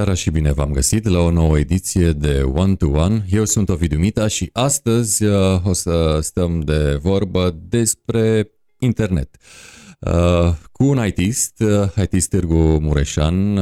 Bună seara și bine v-am găsit la o nouă ediție de One to One. Eu sunt Ovidiu Mita și astăzi uh, o să stăm de vorbă despre internet. Uh, cu un ITist, uh, ITist Târgu Mureșan,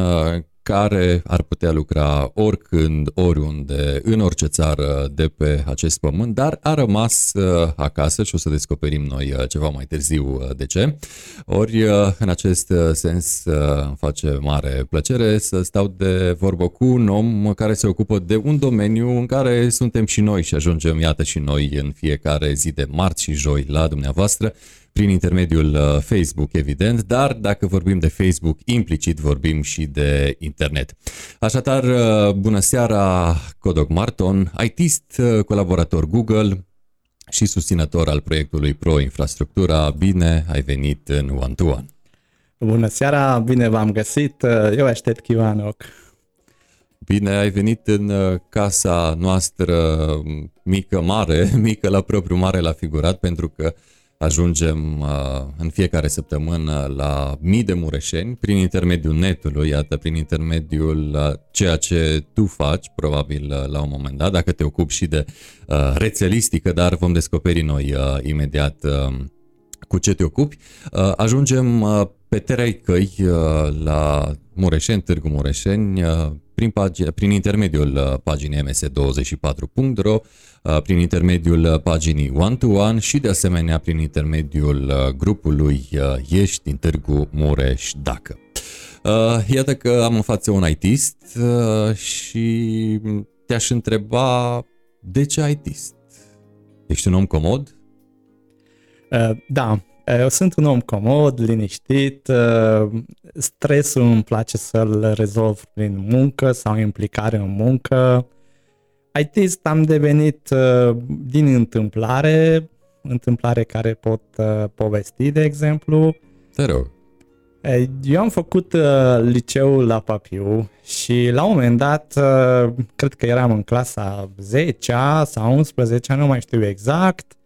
care ar putea lucra oricând, oriunde, în orice țară de pe acest pământ, dar a rămas uh, acasă și o să descoperim noi uh, ceva mai târziu uh, de ce. Ori, în acest sens, îmi face mare plăcere să stau de vorbă cu un om care se ocupă de un domeniu în care suntem și noi și ajungem, iată și noi, în fiecare zi de marți și joi la dumneavoastră prin intermediul uh, Facebook, evident, dar dacă vorbim de Facebook, implicit vorbim și de internet. Așadar, uh, bună seara, Codoc Marton, ITist, uh, colaborator Google și susținător al proiectului Pro Infrastructura. Bine ai venit în One to One. Bună seara, bine v-am găsit. Eu aștept Chivanoc. Bine ai venit în casa noastră mică, mare, mică la propriu, mare la figurat, pentru că uh, ajungem uh, în fiecare săptămână la mii de mureșeni prin intermediul netului, iată, prin intermediul uh, ceea ce tu faci, probabil uh, la un moment dat, dacă te ocupi și de uh, rețelistică, dar vom descoperi noi uh, imediat uh, cu ce te ocupi. Uh, ajungem uh, pe terei căi uh, la Mureșeni, Târgu Mureșeni, uh, prin, pag- prin intermediul uh, paginii ms24.ro, uh, prin intermediul uh, paginii One-to-One și de asemenea prin intermediul grupului Ești din Târgu Mureș Dacă. Iată că am în față un ITist și te-aș întreba de ce ITist? Ești un om comod? Da, eu sunt un om comod, liniștit, stresul îmi place să-l rezolv prin muncă sau implicare în muncă. ITist am devenit din întâmplare, întâmplare care pot povesti, de exemplu. Te rog. Eu am făcut uh, liceul la Papiu și la un moment dat, uh, cred că eram în clasa 10 sau 11, nu mai știu exact, Uh,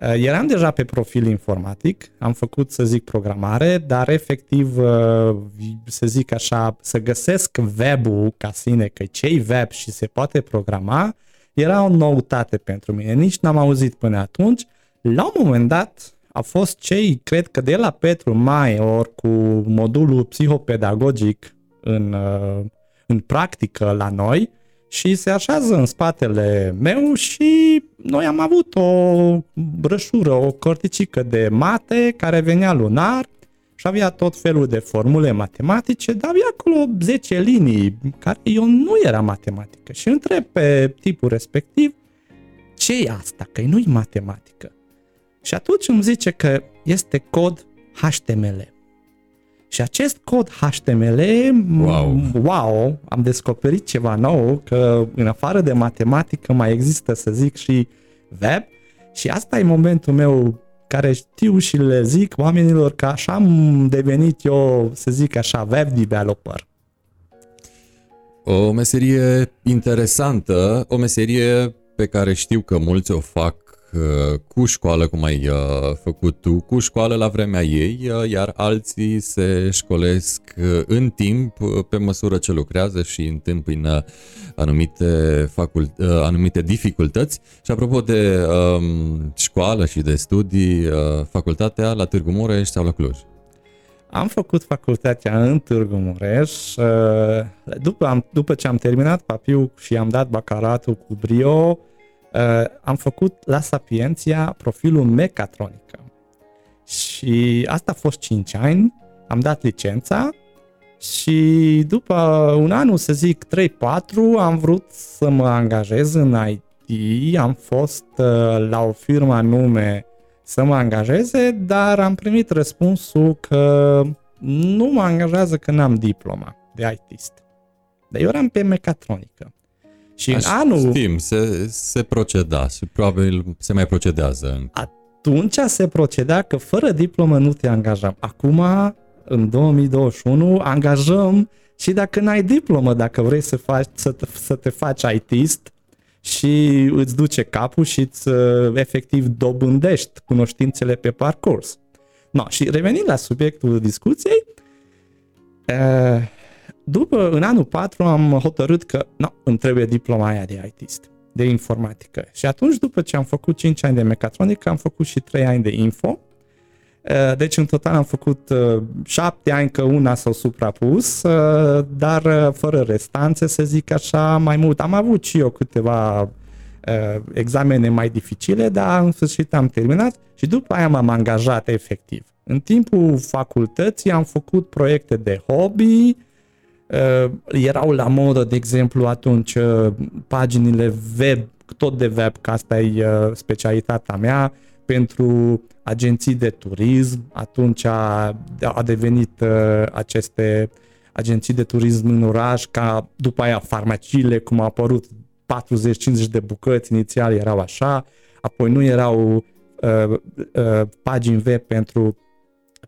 eram deja pe profil informatic, am făcut, să zic, programare, dar efectiv, uh, să zic așa, să găsesc web-ul ca sine, că ce web și se poate programa, era o noutate pentru mine. Nici n-am auzit până atunci. La un moment dat, a fost cei, cred că de la Petru Mai, ori cu modulul psihopedagogic în, uh, în practică la noi, și se așează în spatele meu și noi am avut o brășură, o corticică de mate care venea lunar și avea tot felul de formule matematice, dar avea acolo 10 linii care eu nu era matematică și întreb pe tipul respectiv ce e asta, că nu-i matematică. Și atunci îmi zice că este cod HTML. Și acest cod HTML, wow. wow, am descoperit ceva nou, că în afară de matematică mai există, să zic, și web. Și asta e momentul meu care știu și le zic oamenilor că așa am devenit eu, să zic așa, web developer. O meserie interesantă, o meserie pe care știu că mulți o fac Uh, cu școală, cum ai uh, făcut tu, cu școală la vremea ei, uh, iar alții se școlesc în timp pe măsură ce lucrează și întâmpină anumite, facult- anumite dificultăți. Și apropo de um, școală și de studii, facultatea la Târgu Mureș sau la Cluj? Am făcut facultatea în Târgu Mureș. După, după ce am terminat papiu și am dat bacalatul cu brio, uh, am făcut la Sapienția profilul mecatronică. Și asta a fost 5 ani, am dat licența și după un an, să zic 3-4, am vrut să mă angajez în IT, am fost uh, la o firmă anume să mă angajeze, dar am primit răspunsul că nu mă angajează că n-am diploma de ITist. Dar eu eram pe mecatronică. Și Aș, în anul... Știm, se, se proceda și probabil se mai procedează. Atunci se proceda că fără diplomă nu te angajăm. Acum, în 2021, angajăm și dacă n-ai diplomă, dacă vrei să, faci, să, te, să te faci ITist și îți duce capul și îți uh, efectiv dobândești cunoștințele pe parcurs. No, și revenind la subiectul discuției, uh, după, în anul 4, am hotărât că no, îmi trebuie diploma aia de ITist, de informatică. Și atunci, după ce am făcut 5 ani de mecatronică, am făcut și 3 ani de info. Uh, deci, în total am făcut 7 ani, că una s-au suprapus, dar fără restanțe, să zic așa, mai mult. Am avut și eu câteva examene mai dificile, dar în sfârșit am terminat și după aia m-am angajat efectiv. În timpul facultății am făcut proiecte de hobby, uh, erau la modă, de exemplu, atunci uh, paginile web, tot de web, că asta e uh, specialitatea mea, pentru agenții de turism. Atunci a, a devenit uh, aceste agenții de turism în oraș, ca după aia farmaciile, cum a apărut 40-50 de bucăți, inițial erau așa, apoi nu erau uh, uh, pagini web pentru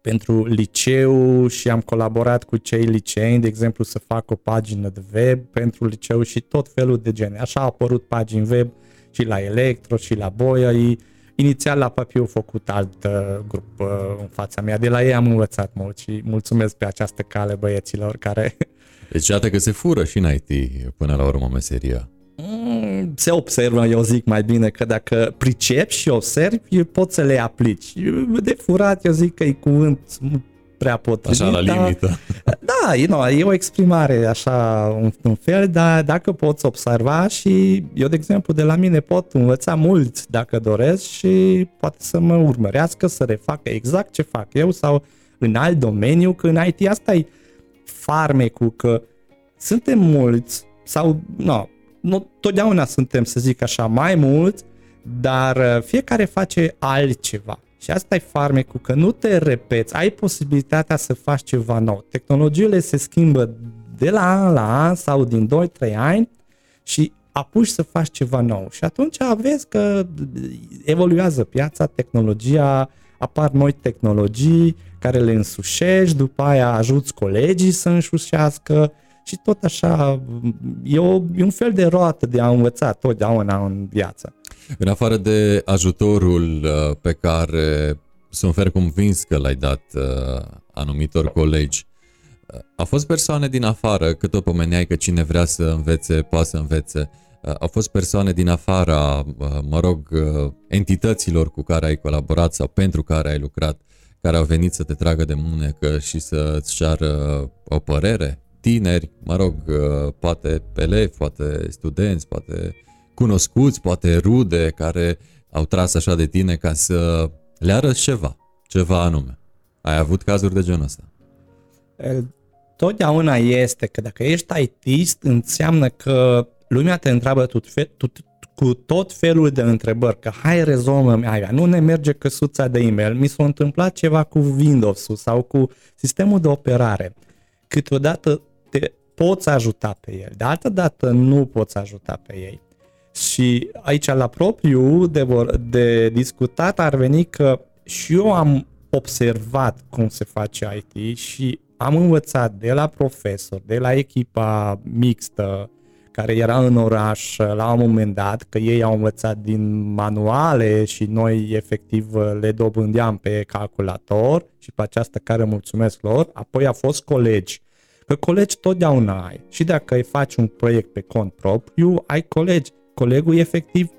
pentru liceu și am colaborat cu cei liceeni, de exemplu, să fac o pagină de web pentru liceu și tot felul de gene. Așa au apărut pagini web și la Electro și la Boia. Inițial la Papiu au făcut alt uh, grup uh, în fața mea. De la ei am învățat mult și mulțumesc pe această cale băieților care... Deci iată că se fură și în IT până la urmă meseria. Mm, se observă, eu zic mai bine, că dacă pricepi și observi, poți să le aplici. De furat, eu zic că e cuvânt prea potrivit. Așa, la limită. Da, you know, e o exprimare așa, un, un fel, dar dacă poți observa și eu, de exemplu, de la mine pot învăța mult dacă doresc și poate să mă urmărească să refacă exact ce fac eu sau în alt domeniu, că în IT asta e farmecul, că suntem mulți sau, no, nu, totdeauna suntem, să zic așa, mai mulți, dar uh, fiecare face altceva. Și asta e farmecul, că nu te repeți, ai posibilitatea să faci ceva nou. Tehnologiile se schimbă de la an la an sau din 2-3 ani și apuci să faci ceva nou. Și atunci vezi că evoluează piața, tehnologia, apar noi tehnologii care le însușești, după aia ajuți colegii să însușească, și tot așa, e, o, e un fel de roată de a învăța totdeauna în viață. În afară de ajutorul uh, pe care sunt fer convins că l-ai dat uh, anumitor colegi, uh, au fost persoane din afară, că tot pomeneai că cine vrea să învețe, poate să învețe, au fost persoane din afara, mă rog, entităților cu care ai colaborat sau pentru care ai lucrat, care au venit să te tragă de mânecă și să-ți ceară o părere? Tineri, mă rog, uh, poate elevi, poate studenți, poate cunoscuți, poate rude care au tras așa de tine ca să le arăți ceva, ceva anume. Ai avut cazuri de genul ăsta? Totdeauna este că dacă ești ITist, înseamnă că lumea te întreabă tot fel, tot, cu tot felul de întrebări, că hai rezolvă aia, nu ne merge căsuța de e-mail, mi s-a întâmplat ceva cu Windows-ul sau cu sistemul de operare. Câteodată te poți ajuta pe el, de altă dată nu poți ajuta pe ei. Și aici la propriu de, vor, de discutat ar veni că și eu am observat cum se face IT și am învățat de la profesor, de la echipa mixtă care era în oraș la un moment dat, că ei au învățat din manuale și noi efectiv le dobândeam pe calculator și pe această care mulțumesc lor. Apoi a fost colegi Că colegi totdeauna ai. Și dacă îi faci un proiect pe cont propriu, ai colegi. Colegul efectiv,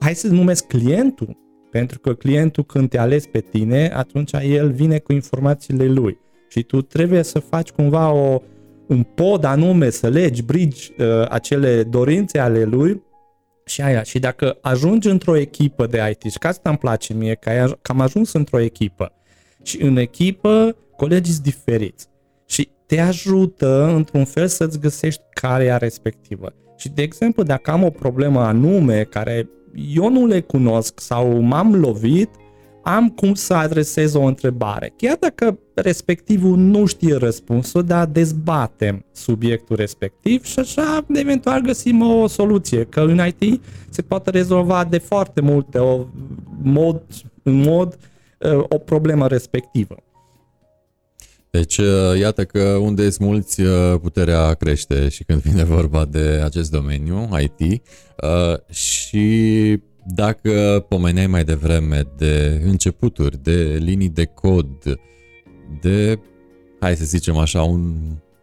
hai să numesc clientul. Pentru că clientul când te ales pe tine, atunci el vine cu informațiile lui. Și tu trebuie să faci cumva o, un pod anume, să legi, bridge uh, acele dorințe ale lui și aia. Și dacă ajungi într-o echipă de IT, și că asta îmi place mie, că, ai, că am ajuns într-o echipă, și în echipă colegii sunt diferiți te ajută într-un fel să-ți găsești calea respectivă. Și, de exemplu, dacă am o problemă anume care eu nu le cunosc sau m-am lovit, am cum să adresez o întrebare. Chiar dacă respectivul nu știe răspunsul, dar dezbatem subiectul respectiv și așa eventual găsim o soluție. Că în IT se poate rezolva de foarte multe o mod, în mod uh, o problemă respectivă. Deci, uh, iată că unde sunt mulți, uh, puterea crește și când vine vorba de acest domeniu, IT. Uh, și dacă pomeneai mai devreme de începuturi, de linii de cod, de, hai să zicem așa, un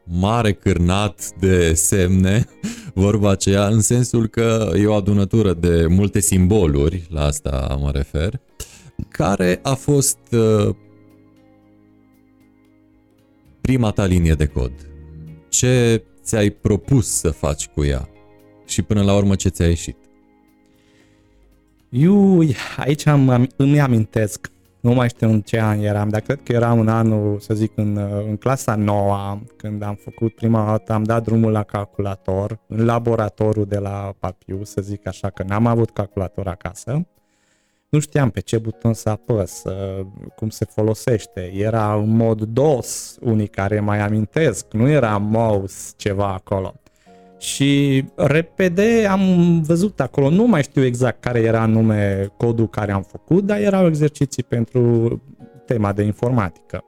mare cârnat de semne, vorba aceea, în sensul că e o adunătură de multe simboluri, la asta mă refer, care a fost uh, prima ta linie de cod? Ce ți-ai propus să faci cu ea? Și până la urmă ce ți-a ieșit? Eu aici am, îmi amintesc, nu mai știu în ce an eram, dar cred că eram în anul, să zic, în, în clasa noua, când am făcut prima dată, am dat drumul la calculator, în laboratorul de la Papiu, să zic așa, că n-am avut calculator acasă. Nu știam pe ce buton să apăs, cum se folosește. Era în mod DOS, unii care mai amintesc, nu era mouse ceva acolo. Și repede am văzut acolo, nu mai știu exact care era nume codul care am făcut, dar erau exerciții pentru tema de informatică.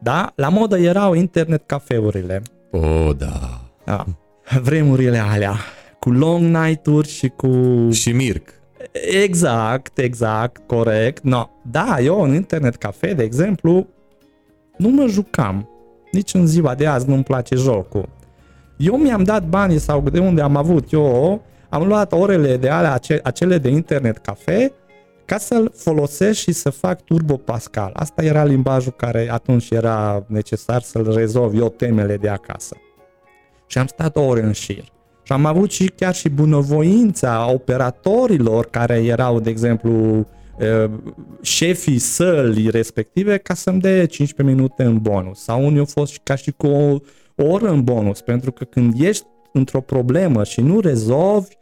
Da, la modă erau internet cafeurile. Oh, da. da. Vremurile alea, cu long night-uri și cu... Și Mirc. Exact, exact, corect. No. Da, eu în internet cafe, de exemplu, nu mă jucam. Nici în ziua de azi nu-mi place jocul. Eu mi-am dat banii sau de unde am avut eu, am luat orele de alea, acele de internet cafe, ca să-l folosesc și să fac Turbo Pascal. Asta era limbajul care atunci era necesar să-l rezolv eu temele de acasă. Și am stat o ore în șir. Și am avut și chiar și bunăvoința operatorilor care erau, de exemplu, șefii sălii respective ca să-mi dea 15 minute în bonus. Sau unii au fost ca și cu o, o oră în bonus, pentru că când ești într-o problemă și nu rezolvi,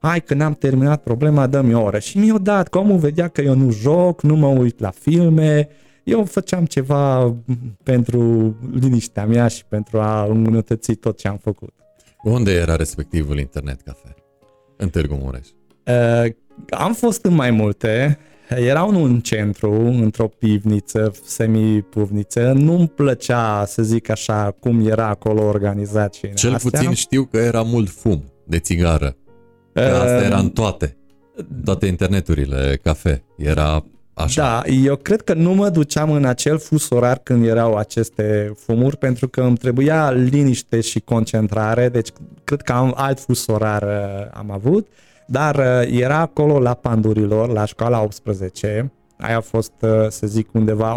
hai că n-am terminat problema, dă-mi o oră. Și mi-au dat, că omul vedea că eu nu joc, nu mă uit la filme, eu făceam ceva pentru liniștea mea și pentru a îmbunătăți tot ce am făcut. Unde era respectivul internet cafe? În Târgu Mureș. Uh, am fost în mai multe. Era unul în centru, într-o pivniță, semi-puvniță. Nu-mi plăcea, să zic așa, cum era acolo organizat și Cel astea. puțin știu că era mult fum de țigară. Că uh, asta era în toate. Toate interneturile, cafe. Era Așa. Da, eu cred că nu mă duceam în acel fus orar când erau aceste fumuri, pentru că îmi trebuia liniște și concentrare, deci cred că am alt fus orar uh, am avut, dar uh, era acolo la Pandurilor, la școala 18, aia a fost, uh, să zic, undeva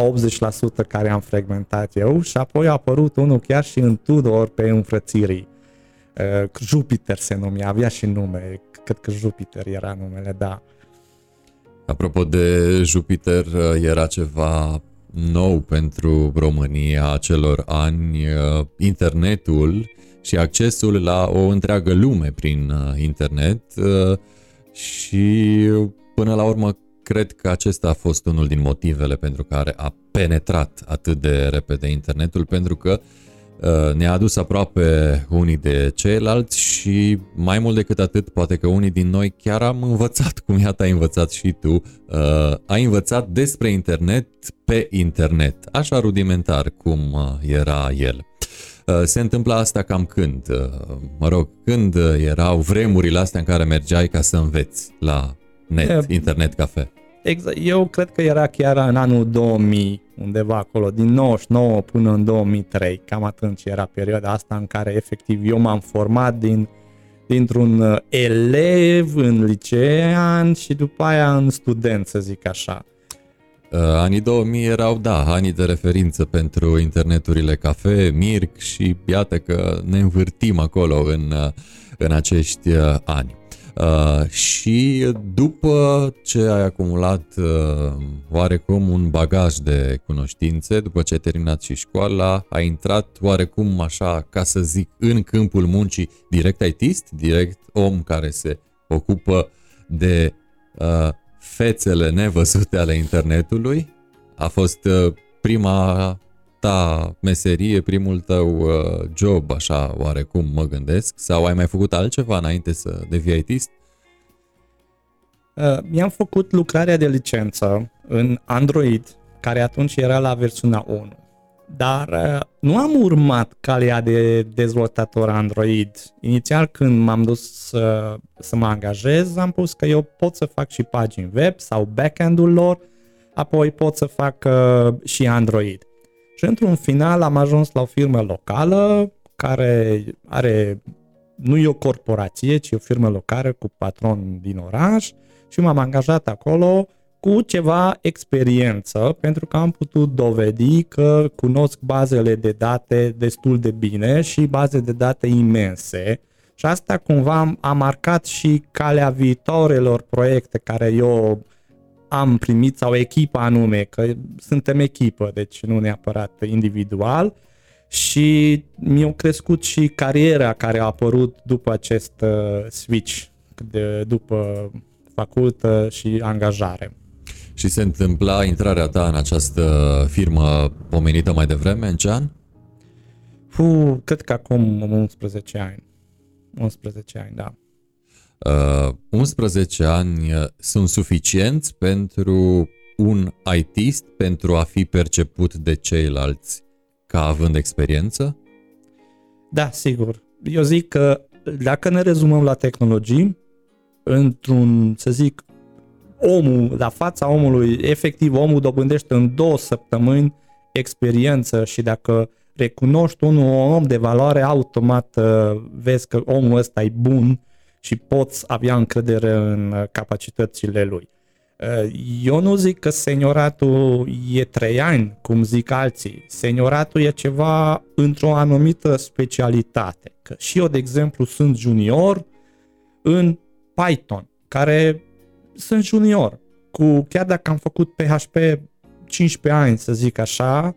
80% care am fragmentat eu și apoi a apărut unul chiar și în Tudor pe înfrățirii. Jupiter se numea, avea și nume, cred că Jupiter era numele, da. Apropo de Jupiter, era ceva nou pentru România acelor ani, internetul și accesul la o întreagă lume prin uh, internet uh, și până la urmă cred că acesta a fost unul din motivele pentru care a penetrat atât de repede internetul, pentru că uh, Uh, ne-a adus aproape unii de ceilalți și mai mult decât atât, poate că unii din noi chiar am învățat, cum iată ai învățat și tu, uh, ai învățat despre internet pe internet, așa rudimentar cum uh, era el. Se întâmpla asta cam când, mă rog, când erau vremurile astea în care mergeai ca să înveți la net, internet cafe. Exact. Eu cred că era chiar în anul 2000, undeva acolo, din 99 până în 2003. Cam atunci era perioada asta în care efectiv eu m-am format din, dintr-un uh, elev în licean și după aia în student, să zic așa. Uh, anii 2000 erau, da, anii de referință pentru interneturile cafe, Mirc și iată că ne învârtim acolo în, uh, în acești ani. Uh, și după ce ai acumulat uh, oarecum un bagaj de cunoștințe, după ce ai terminat și școala, ai intrat oarecum așa, ca să zic, în câmpul muncii direct ITist, direct om care se ocupă de uh, fețele nevăzute ale internetului. A fost uh, prima ta meserie, primul tău uh, job, așa oarecum mă gândesc, sau ai mai făcut altceva înainte să devii ITist? Uh, mi-am făcut lucrarea de licență în Android, care atunci era la versiunea 1. Dar uh, nu am urmat calea de dezvoltator Android. Inițial când m-am dus să, să mă angajez, am pus că eu pot să fac și pagini web sau backend-ul lor, apoi pot să fac uh, și Android. Și într-un final am ajuns la o firmă locală care are, nu e o corporație, ci o firmă locală cu patron din oraș și m-am angajat acolo cu ceva experiență, pentru că am putut dovedi că cunosc bazele de date destul de bine și baze de date imense. Și asta cumva a marcat și calea viitoarelor proiecte care eu am primit sau echipa anume, că suntem echipă, deci nu neapărat individual și mi-a crescut și cariera care a apărut după acest uh, switch, de, după facultă și angajare. Și se întâmpla intrarea ta în această firmă pomenită mai devreme, în ce an? Fu, cred că acum 11 ani. 11 ani, da. Uh, 11 ani uh, sunt suficienți pentru un ITist pentru a fi perceput de ceilalți ca având experiență? Da, sigur. Eu zic că dacă ne rezumăm la tehnologii, într-un, să zic, omul, la fața omului, efectiv omul dobândește în două săptămâni experiență și dacă recunoști unul un om de valoare, automat uh, vezi că omul ăsta e bun și poți avea încredere în uh, capacitățile lui. Uh, eu nu zic că senioratul e trei ani, cum zic alții. Senioratul e ceva într-o anumită specialitate. Că și eu, de exemplu, sunt junior în Python, care sunt junior. Cu, chiar dacă am făcut PHP 15 ani, să zic așa,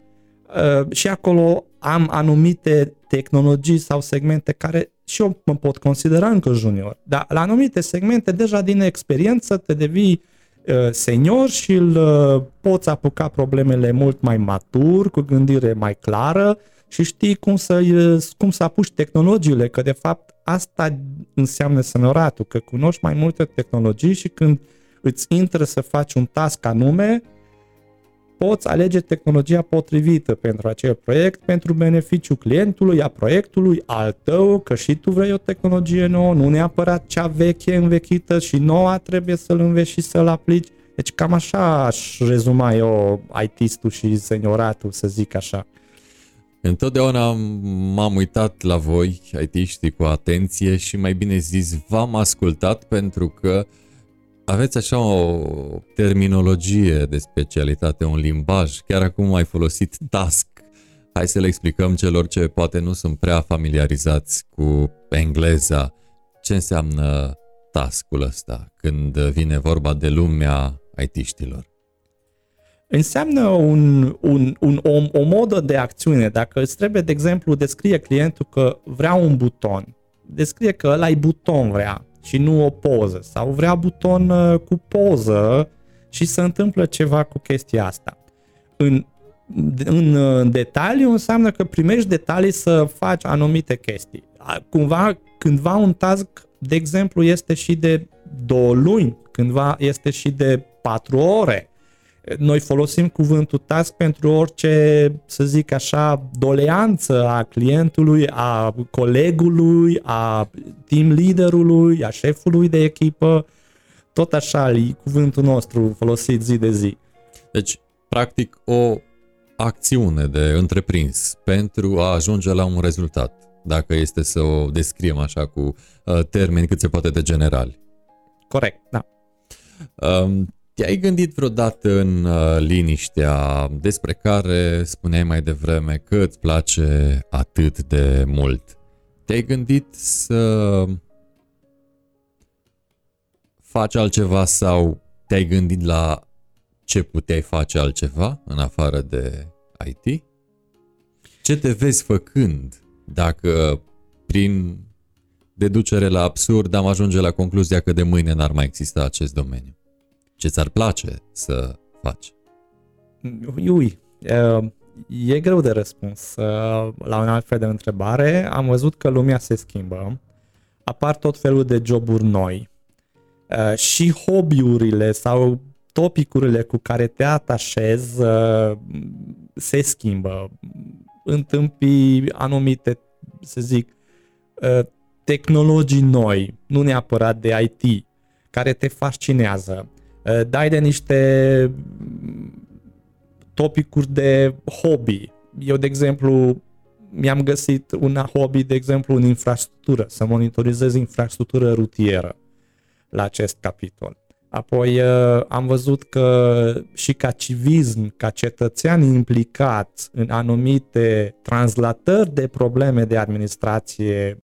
uh, și acolo am anumite tehnologii sau segmente care și eu mă pot considera încă junior. Dar la anumite segmente, deja din experiență, te devii uh, senior și îl uh, poți apuca problemele mult mai matur, cu gândire mai clară și știi cum să, cum să apuci tehnologiile, că de fapt asta înseamnă senoratul, că cunoști mai multe tehnologii și când îți intră să faci un task anume, poți alege tehnologia potrivită pentru acel proiect, pentru beneficiul clientului, a proiectului, al tău, că și tu vrei o tehnologie nouă, nu neapărat cea veche, învechită și noua trebuie să-l înveți și să-l aplici. Deci cam așa aș rezuma eu IT-istul și senioratul, să zic așa. Întotdeauna m-am uitat la voi, IT-știi, cu atenție și mai bine zis, v-am ascultat pentru că aveți așa o terminologie de specialitate, un limbaj, chiar acum ai folosit task. Hai să le explicăm celor ce poate nu sunt prea familiarizați cu engleza. Ce înseamnă task-ul ăsta când vine vorba de lumea IT-știlor înseamnă un, un, un, o, o modă de acțiune. Dacă îți trebuie, de exemplu, descrie clientul că vrea un buton, descrie că ăla e buton vrea și nu o poză sau vrea buton uh, cu poză și se întâmplă ceva cu chestia asta. În, în, în detaliu înseamnă că primești detalii să faci anumite chestii. Cumva, cândva un task, de exemplu, este și de două luni, cândva este și de patru ore noi folosim cuvântul task pentru orice, să zic așa, doleanță a clientului, a colegului, a team leaderului, a șefului de echipă. Tot așa e cuvântul nostru folosit zi de zi. Deci, practic, o acțiune de întreprins pentru a ajunge la un rezultat, dacă este să o descriem așa cu uh, termeni cât se poate de generali. Corect, da. Um, te-ai gândit vreodată în uh, liniștea despre care spuneai mai devreme că îți place atât de mult? Te-ai gândit să faci altceva sau te-ai gândit la ce puteai face altceva în afară de IT? Ce te vezi făcând dacă prin deducere la absurd am ajunge la concluzia că de mâine n-ar mai exista acest domeniu? Ce ți-ar place să faci? Ui, e greu de răspuns la un alt fel de întrebare. Am văzut că lumea se schimbă, apar tot felul de joburi noi și hobby-urile sau topicurile cu care te atașezi se schimbă. Întâmpi anumite, să zic, tehnologii noi, nu neapărat de IT, care te fascinează. Uh, dai de niște topicuri de hobby. Eu, de exemplu, mi-am găsit un hobby, de exemplu, în infrastructură, să monitorizez infrastructură rutieră la acest capitol. Apoi uh, am văzut că și ca civism, ca cetățean implicat în anumite translatări de probleme de administrație